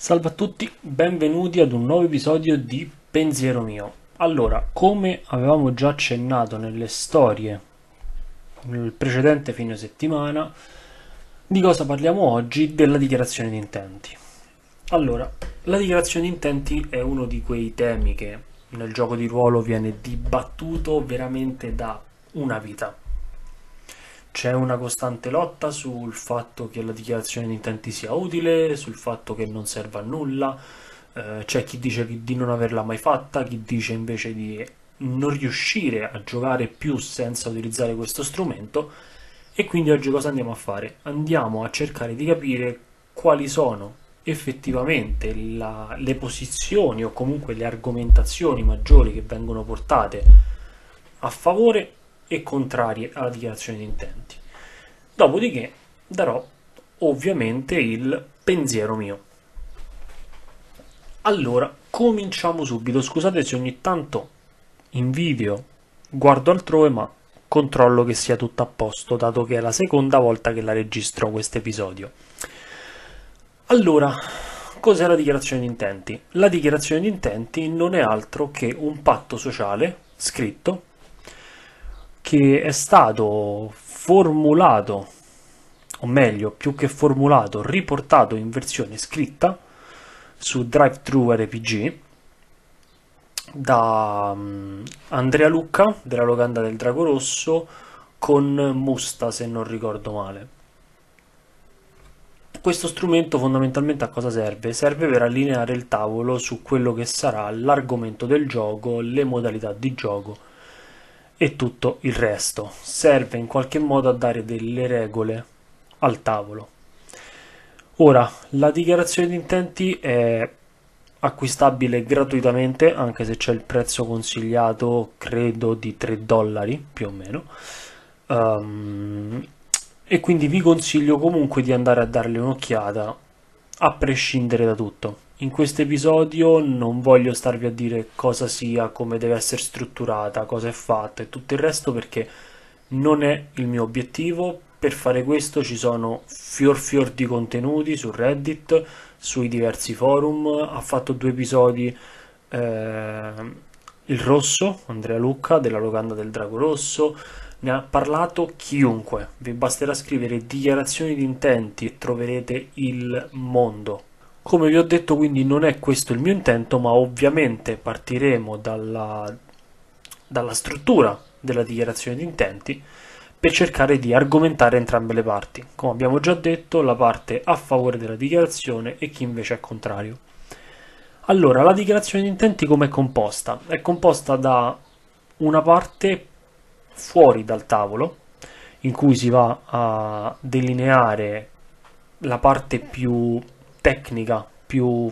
Salve a tutti, benvenuti ad un nuovo episodio di Pensiero mio. Allora, come avevamo già accennato nelle storie nel precedente fine settimana, di cosa parliamo oggi? Della dichiarazione di intenti. Allora, la dichiarazione di intenti è uno di quei temi che nel gioco di ruolo viene dibattuto veramente da una vita c'è una costante lotta sul fatto che la dichiarazione di intenti sia utile, sul fatto che non serva a nulla, eh, c'è chi dice di non averla mai fatta, chi dice invece di non riuscire a giocare più senza utilizzare questo strumento e quindi oggi cosa andiamo a fare? Andiamo a cercare di capire quali sono effettivamente la, le posizioni o comunque le argomentazioni maggiori che vengono portate a favore e contrarie alla dichiarazione di intenti. Dopodiché darò ovviamente il pensiero mio. Allora, cominciamo subito. Scusate se ogni tanto in video guardo altrove, ma controllo che sia tutto a posto, dato che è la seconda volta che la registro questo episodio. Allora, cos'è la dichiarazione di intenti? La dichiarazione di intenti non è altro che un patto sociale scritto che è stato formulato, o meglio, più che formulato, riportato in versione scritta su DriveThru RPG da um, Andrea Lucca della locanda del Drago Rosso con Musta se non ricordo male. Questo strumento fondamentalmente a cosa serve? Serve per allineare il tavolo su quello che sarà l'argomento del gioco, le modalità di gioco e tutto il resto. Serve in qualche modo a dare delle regole al tavolo. Ora, la dichiarazione di intenti è acquistabile gratuitamente, anche se c'è il prezzo consigliato, credo, di 3 dollari più o meno. Um, e quindi vi consiglio comunque di andare a darle un'occhiata a prescindere da tutto. In questo episodio non voglio starvi a dire cosa sia, come deve essere strutturata, cosa è fatta e tutto il resto perché non è il mio obiettivo. Per fare questo ci sono fior fior di contenuti su Reddit, sui diversi forum. Ha fatto due episodi eh, il Rosso, Andrea Lucca, della locanda del Drago Rosso. Ne ha parlato chiunque. Vi basterà scrivere dichiarazioni di intenti e troverete il mondo come vi ho detto quindi non è questo il mio intento, ma ovviamente partiremo dalla, dalla struttura della dichiarazione di intenti per cercare di argomentare entrambe le parti. Come abbiamo già detto, la parte a favore della dichiarazione e chi invece è contrario. Allora, la dichiarazione di intenti come è composta? È composta da una parte fuori dal tavolo, in cui si va a delineare la parte più tecnica, più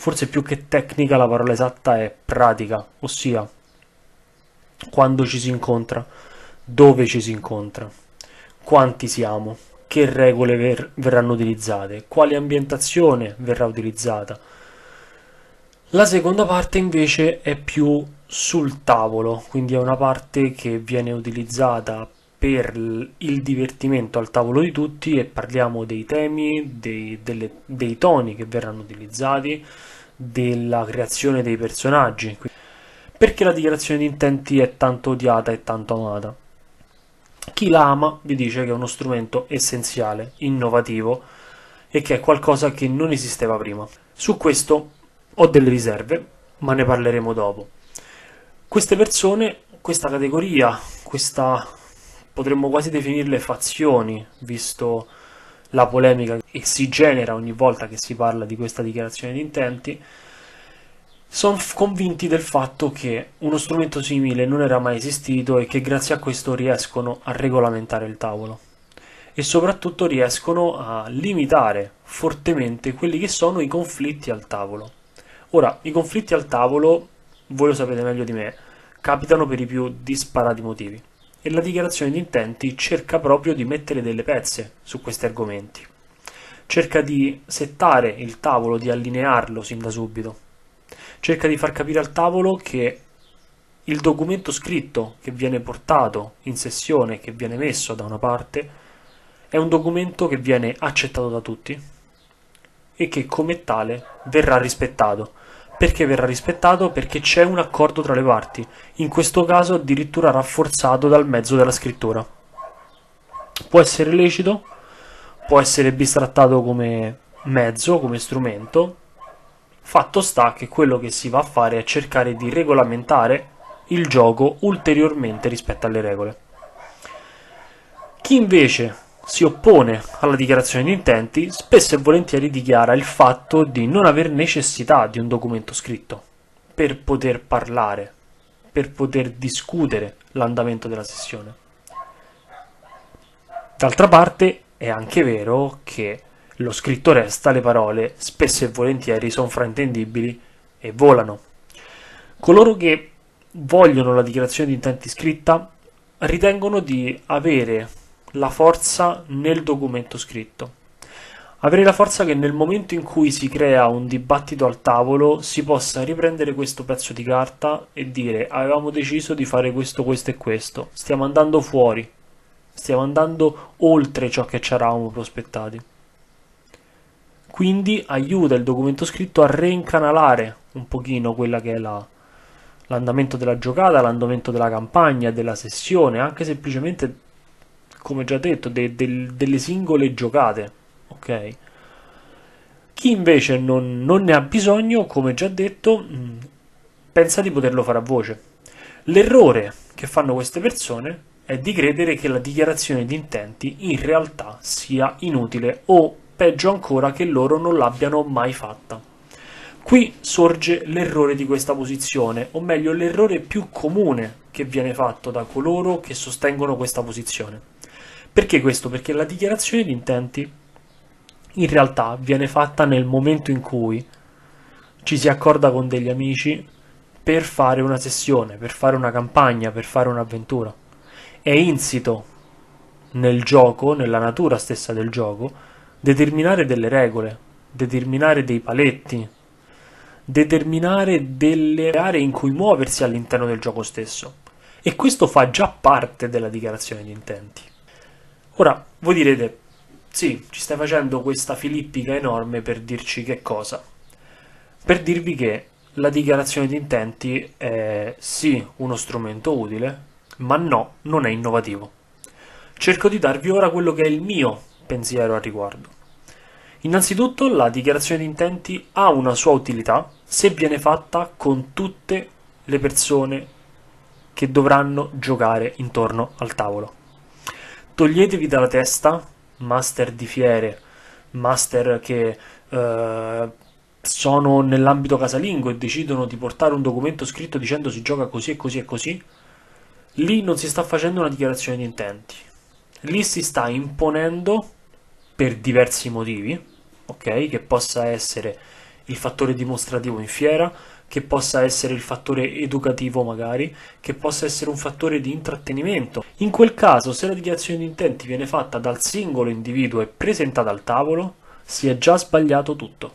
forse più che tecnica la parola esatta è pratica, ossia quando ci si incontra, dove ci si incontra, quanti siamo, che regole ver- verranno utilizzate, quale ambientazione verrà utilizzata. La seconda parte invece è più sul tavolo, quindi è una parte che viene utilizzata per il divertimento al tavolo di tutti e parliamo dei temi, dei, delle, dei toni che verranno utilizzati, della creazione dei personaggi. Perché la dichiarazione di intenti è tanto odiata e tanto amata? Chi la ama vi dice che è uno strumento essenziale, innovativo e che è qualcosa che non esisteva prima. Su questo ho delle riserve, ma ne parleremo dopo. Queste persone, questa categoria, questa potremmo quasi definirle fazioni, visto la polemica che si genera ogni volta che si parla di questa dichiarazione di intenti, sono convinti del fatto che uno strumento simile non era mai esistito e che grazie a questo riescono a regolamentare il tavolo e soprattutto riescono a limitare fortemente quelli che sono i conflitti al tavolo. Ora, i conflitti al tavolo, voi lo sapete meglio di me, capitano per i più disparati motivi e la dichiarazione di intenti cerca proprio di mettere delle pezze su questi argomenti. Cerca di settare il tavolo, di allinearlo sin da subito. Cerca di far capire al tavolo che il documento scritto che viene portato in sessione, che viene messo da una parte, è un documento che viene accettato da tutti e che come tale verrà rispettato. Perché verrà rispettato? Perché c'è un accordo tra le parti, in questo caso addirittura rafforzato dal mezzo della scrittura. Può essere lecito, può essere bistrattato come mezzo, come strumento. Fatto sta che quello che si va a fare è cercare di regolamentare il gioco ulteriormente rispetto alle regole. Chi invece si oppone alla dichiarazione di intenti spesso e volentieri dichiara il fatto di non aver necessità di un documento scritto per poter parlare, per poter discutere l'andamento della sessione. D'altra parte è anche vero che lo scritto resta, le parole spesso e volentieri sono fraintendibili e volano. Coloro che vogliono la dichiarazione di intenti scritta ritengono di avere la forza nel documento scritto. Avere la forza che nel momento in cui si crea un dibattito al tavolo si possa riprendere questo pezzo di carta e dire avevamo deciso di fare questo, questo e questo, stiamo andando fuori, stiamo andando oltre ciò che ci eravamo prospettati. Quindi aiuta il documento scritto a reincanalare un pochino quella che è la, l'andamento della giocata, l'andamento della campagna, della sessione, anche semplicemente come già detto, de, de, delle singole giocate. Ok? Chi invece non, non, ne ha bisogno, come già detto, mm, pensa di poterlo fare a voce. L'errore che fanno queste persone è di credere che la dichiarazione di intenti in realtà sia inutile o peggio ancora che loro non l'abbiano mai fatta. Qui sorge l'errore di questa posizione, o meglio l'errore più comune che viene fatto da coloro che sostengono questa posizione. Perché questo? Perché la dichiarazione di intenti in realtà viene fatta nel momento in cui ci si accorda con degli amici per fare una sessione, per fare una campagna, per fare un'avventura. È insito nel gioco, nella natura stessa del gioco, determinare delle regole, determinare dei paletti, determinare delle aree in cui muoversi all'interno del gioco stesso. E questo fa già parte della dichiarazione di intenti. Ora, voi direte, sì, ci stai facendo questa filippica enorme per dirci che cosa? Per dirvi che la dichiarazione di intenti è sì uno strumento utile, ma no, non è innovativo. Cerco di darvi ora quello che è il mio pensiero al riguardo. Innanzitutto, la dichiarazione di intenti ha una sua utilità se viene fatta con tutte le persone che dovranno giocare intorno al tavolo. Toglietevi dalla testa master di fiere, master che eh, sono nell'ambito casalingo e decidono di portare un documento scritto dicendo si gioca così e così e così. Lì non si sta facendo una dichiarazione di intenti. Lì si sta imponendo per diversi motivi, ok? Che possa essere il fattore dimostrativo in fiera, che possa essere il fattore educativo magari, che possa essere un fattore di intrattenimento. In quel caso, se la dichiarazione di intenti viene fatta dal singolo individuo e presentata al tavolo, si è già sbagliato tutto.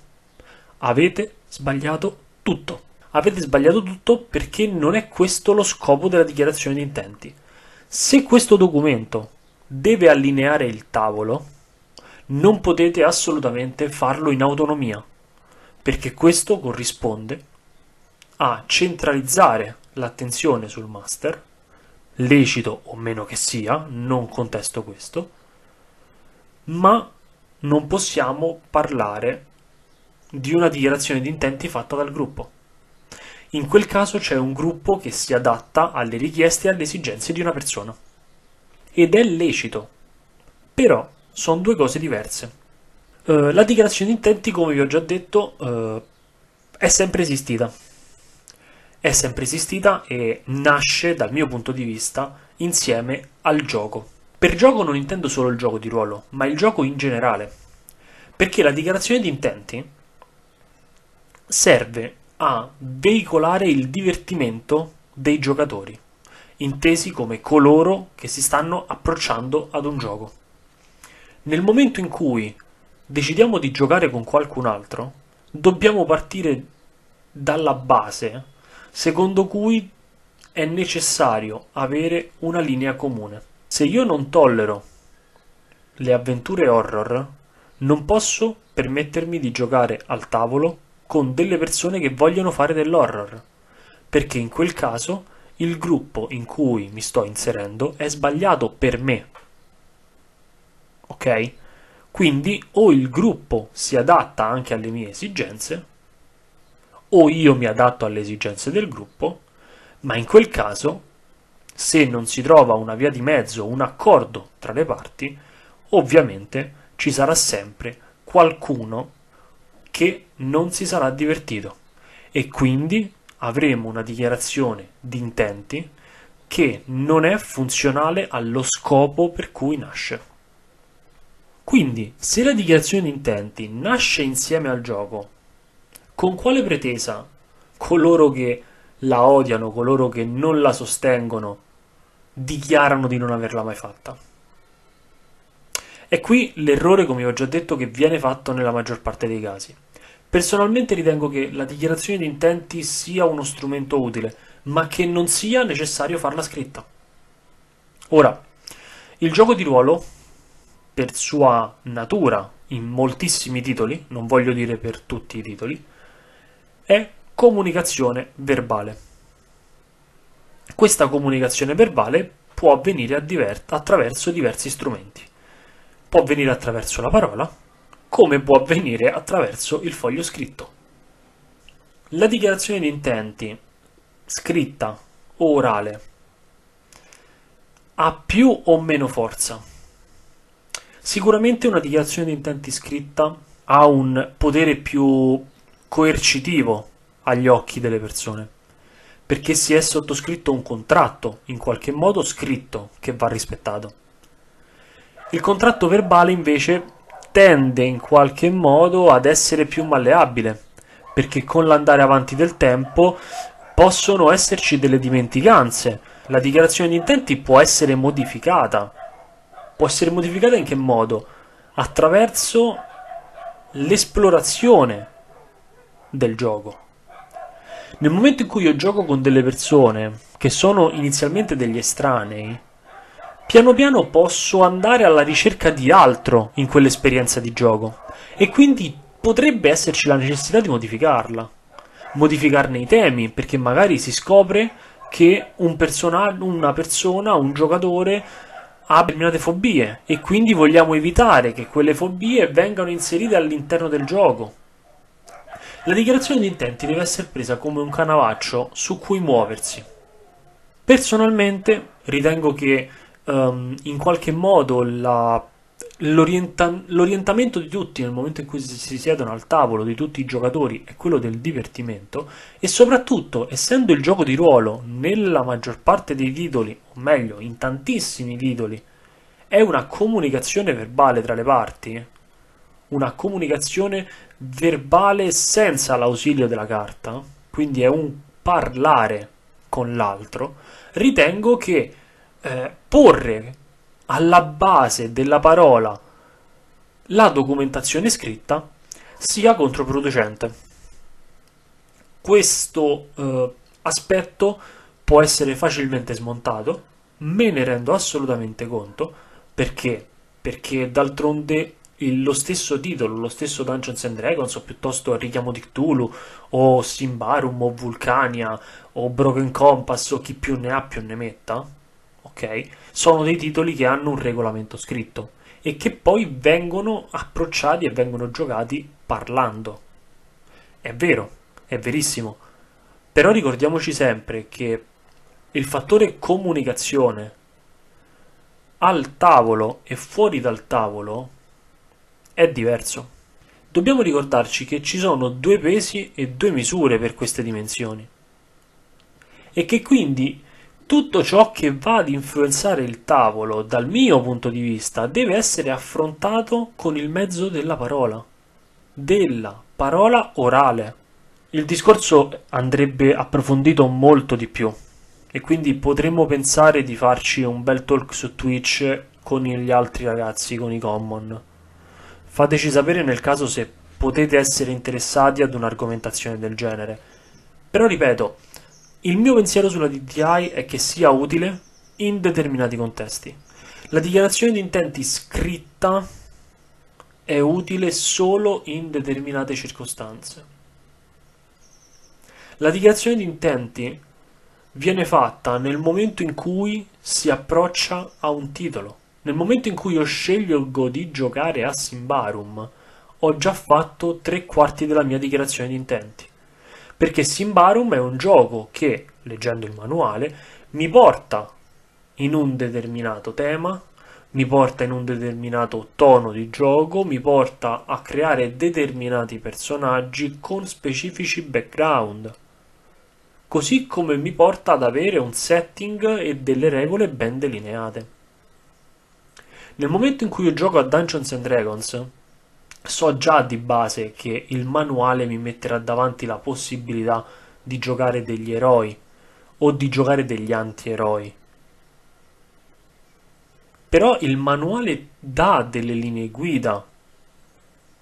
Avete sbagliato tutto. Avete sbagliato tutto perché non è questo lo scopo della dichiarazione di intenti. Se questo documento deve allineare il tavolo, non potete assolutamente farlo in autonomia, perché questo corrisponde a centralizzare l'attenzione sul master, lecito o meno che sia, non contesto questo, ma non possiamo parlare di una dichiarazione di intenti fatta dal gruppo. In quel caso c'è un gruppo che si adatta alle richieste e alle esigenze di una persona. Ed è lecito. Però sono due cose diverse. Uh, la dichiarazione di intenti, come vi ho già detto, uh, è sempre esistita è sempre esistita e nasce, dal mio punto di vista, insieme al gioco. Per gioco non intendo solo il gioco di ruolo, ma il gioco in generale. Perché la dichiarazione di intenti serve a veicolare il divertimento dei giocatori, intesi come coloro che si stanno approcciando ad un gioco. Nel momento in cui decidiamo di giocare con qualcun altro, dobbiamo partire dalla base secondo cui è necessario avere una linea comune. Se io non tollero le avventure horror, Non posso permettermi di giocare al tavolo con delle persone che vogliono fare dell'horror, perché in quel caso il gruppo in cui mi sto inserendo è sbagliato per me. Ok? Quindi o il gruppo si adatta anche alle mie esigenze, o io mi adatto alle esigenze del gruppo, ma in quel caso, se non si trova una via di mezzo, un accordo tra le parti, ovviamente ci sarà sempre qualcuno che non si sarà divertito e quindi avremo una dichiarazione di intenti che non è funzionale allo scopo per cui nasce. Quindi, se la dichiarazione di intenti nasce insieme al gioco, con quale pretesa coloro che la odiano, coloro che non la sostengono, dichiarano di non averla mai fatta? È qui l'errore, come ho già detto, che viene fatto nella maggior parte dei casi. Personalmente ritengo che la dichiarazione di intenti sia uno strumento utile, ma che non sia necessario farla scritta. Ora, il gioco di ruolo, per sua natura, in moltissimi titoli, non voglio dire per tutti i titoli, è comunicazione verbale. Questa comunicazione verbale può avvenire attraverso diversi strumenti può avvenire attraverso la parola, come può avvenire attraverso il foglio scritto. La dichiarazione di intenti, scritta o orale, ha più o meno forza. Sicuramente una dichiarazione di intenti scritta ha un potere più coercitivo agli occhi delle persone, perché si è sottoscritto un contratto, in qualche modo scritto, che va rispettato. Il contratto verbale invece tende in qualche modo ad essere più malleabile, perché con l'andare avanti del tempo possono esserci delle dimenticanze. La dichiarazione di intenti può essere modificata. Può essere modificata in che modo? Attraverso l'esplorazione del gioco. Nel momento in cui io gioco con delle persone che sono inizialmente degli estranei, piano piano posso andare alla ricerca di altro in quell'esperienza di gioco e quindi potrebbe esserci la necessità di modificarla, modificarne i temi, perché magari si scopre che un personaggio, una persona, un giocatore ha determinate fobie e quindi vogliamo evitare che quelle fobie vengano inserite all'interno del gioco. La dichiarazione di intenti deve essere presa come un canavaccio su cui muoversi. Personalmente ritengo che um, in qualche modo la, l'orienta, l'orientamento di tutti nel momento in cui si, si siedono al tavolo, di tutti i giocatori, è quello del divertimento e soprattutto, essendo il gioco di ruolo nella maggior parte dei titoli, o meglio, in tantissimi titoli, è una comunicazione verbale tra le parti, una comunicazione verbale senza l'ausilio della carta, quindi è un parlare con l'altro, ritengo che eh, porre alla base della parola la documentazione scritta sia controproducente. Questo eh, aspetto può essere facilmente smontato, me ne rendo assolutamente conto, perché? Perché d'altronde il, lo stesso titolo, lo stesso Dungeons and Dragons, o piuttosto Richiamo di Cthulhu, o Simbarum, o Vulcania, o Broken Compass, o chi più ne ha più ne metta, ok? Sono dei titoli che hanno un regolamento scritto e che poi vengono approcciati e vengono giocati parlando. È vero, è verissimo. Però ricordiamoci sempre che il fattore comunicazione al tavolo e fuori dal tavolo è diverso. Dobbiamo ricordarci che ci sono due pesi e due misure per queste dimensioni e che quindi tutto ciò che va ad influenzare il tavolo, dal mio punto di vista, deve essere affrontato con il mezzo della parola, della parola orale. Il discorso andrebbe approfondito molto di più e quindi potremmo pensare di farci un bel talk su Twitch con gli altri ragazzi, con i common. Fateci sapere nel caso se potete essere interessati ad un'argomentazione del genere. Però ripeto, il mio pensiero sulla DTI è che sia utile in determinati contesti. La dichiarazione di intenti scritta è utile solo in determinate circostanze. La dichiarazione di intenti viene fatta nel momento in cui si approccia a un titolo. Nel momento in cui io scelgo di giocare a Simbarum, ho già fatto tre quarti della mia dichiarazione di intenti. Perché Simbarum è un gioco che, leggendo il manuale, mi porta in un determinato tema, mi porta in un determinato tono di gioco, mi porta a creare determinati personaggi con specifici background così come mi porta ad avere un setting e delle regole ben delineate. Nel momento in cui io gioco a Dungeons and Dragons, so già di base che il manuale mi metterà davanti la possibilità di giocare degli eroi o di giocare degli antieroi. Però il manuale dà delle linee guida.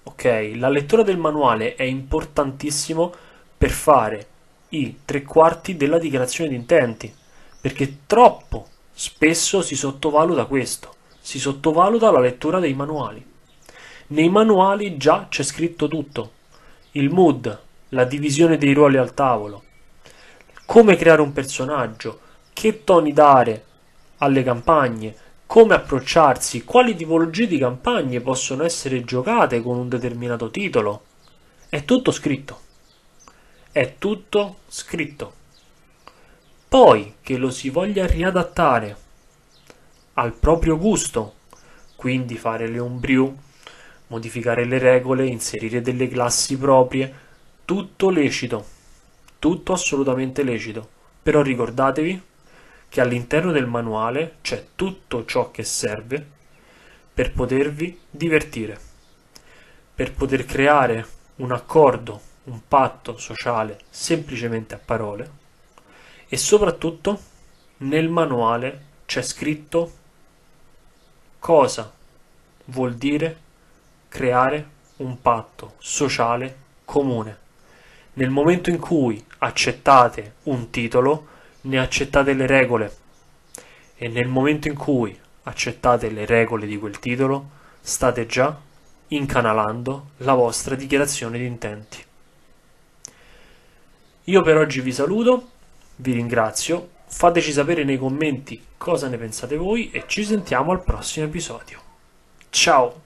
Ok, la lettura del manuale è importantissimo per fare i tre quarti della dichiarazione di intenti, perché troppo spesso si sottovaluta questo, si sottovaluta la lettura dei manuali. Nei manuali già c'è scritto tutto, il mood, la divisione dei ruoli al tavolo, come creare un personaggio, che toni dare alle campagne, come approcciarsi, quali tipologie di campagne possono essere giocate con un determinato titolo. È tutto scritto è tutto scritto. Poi che lo si voglia riadattare al proprio gusto, quindi fare le homebrew, modificare le regole, inserire delle classi proprie, tutto lecito, tutto assolutamente lecito. Però ricordatevi che all'interno del manuale c'è tutto ciò che serve per potervi divertire, per poter creare un accordo un patto sociale semplicemente a parole e soprattutto nel manuale c'è scritto cosa vuol dire creare un patto sociale comune. Nel momento in cui accettate un titolo, ne accettate le regole e nel momento in cui accettate le regole di quel titolo, state già incanalando la vostra dichiarazione di intenti. Io per oggi vi saluto, vi ringrazio, fateci sapere nei commenti cosa ne pensate voi e ci sentiamo al prossimo episodio. Ciao!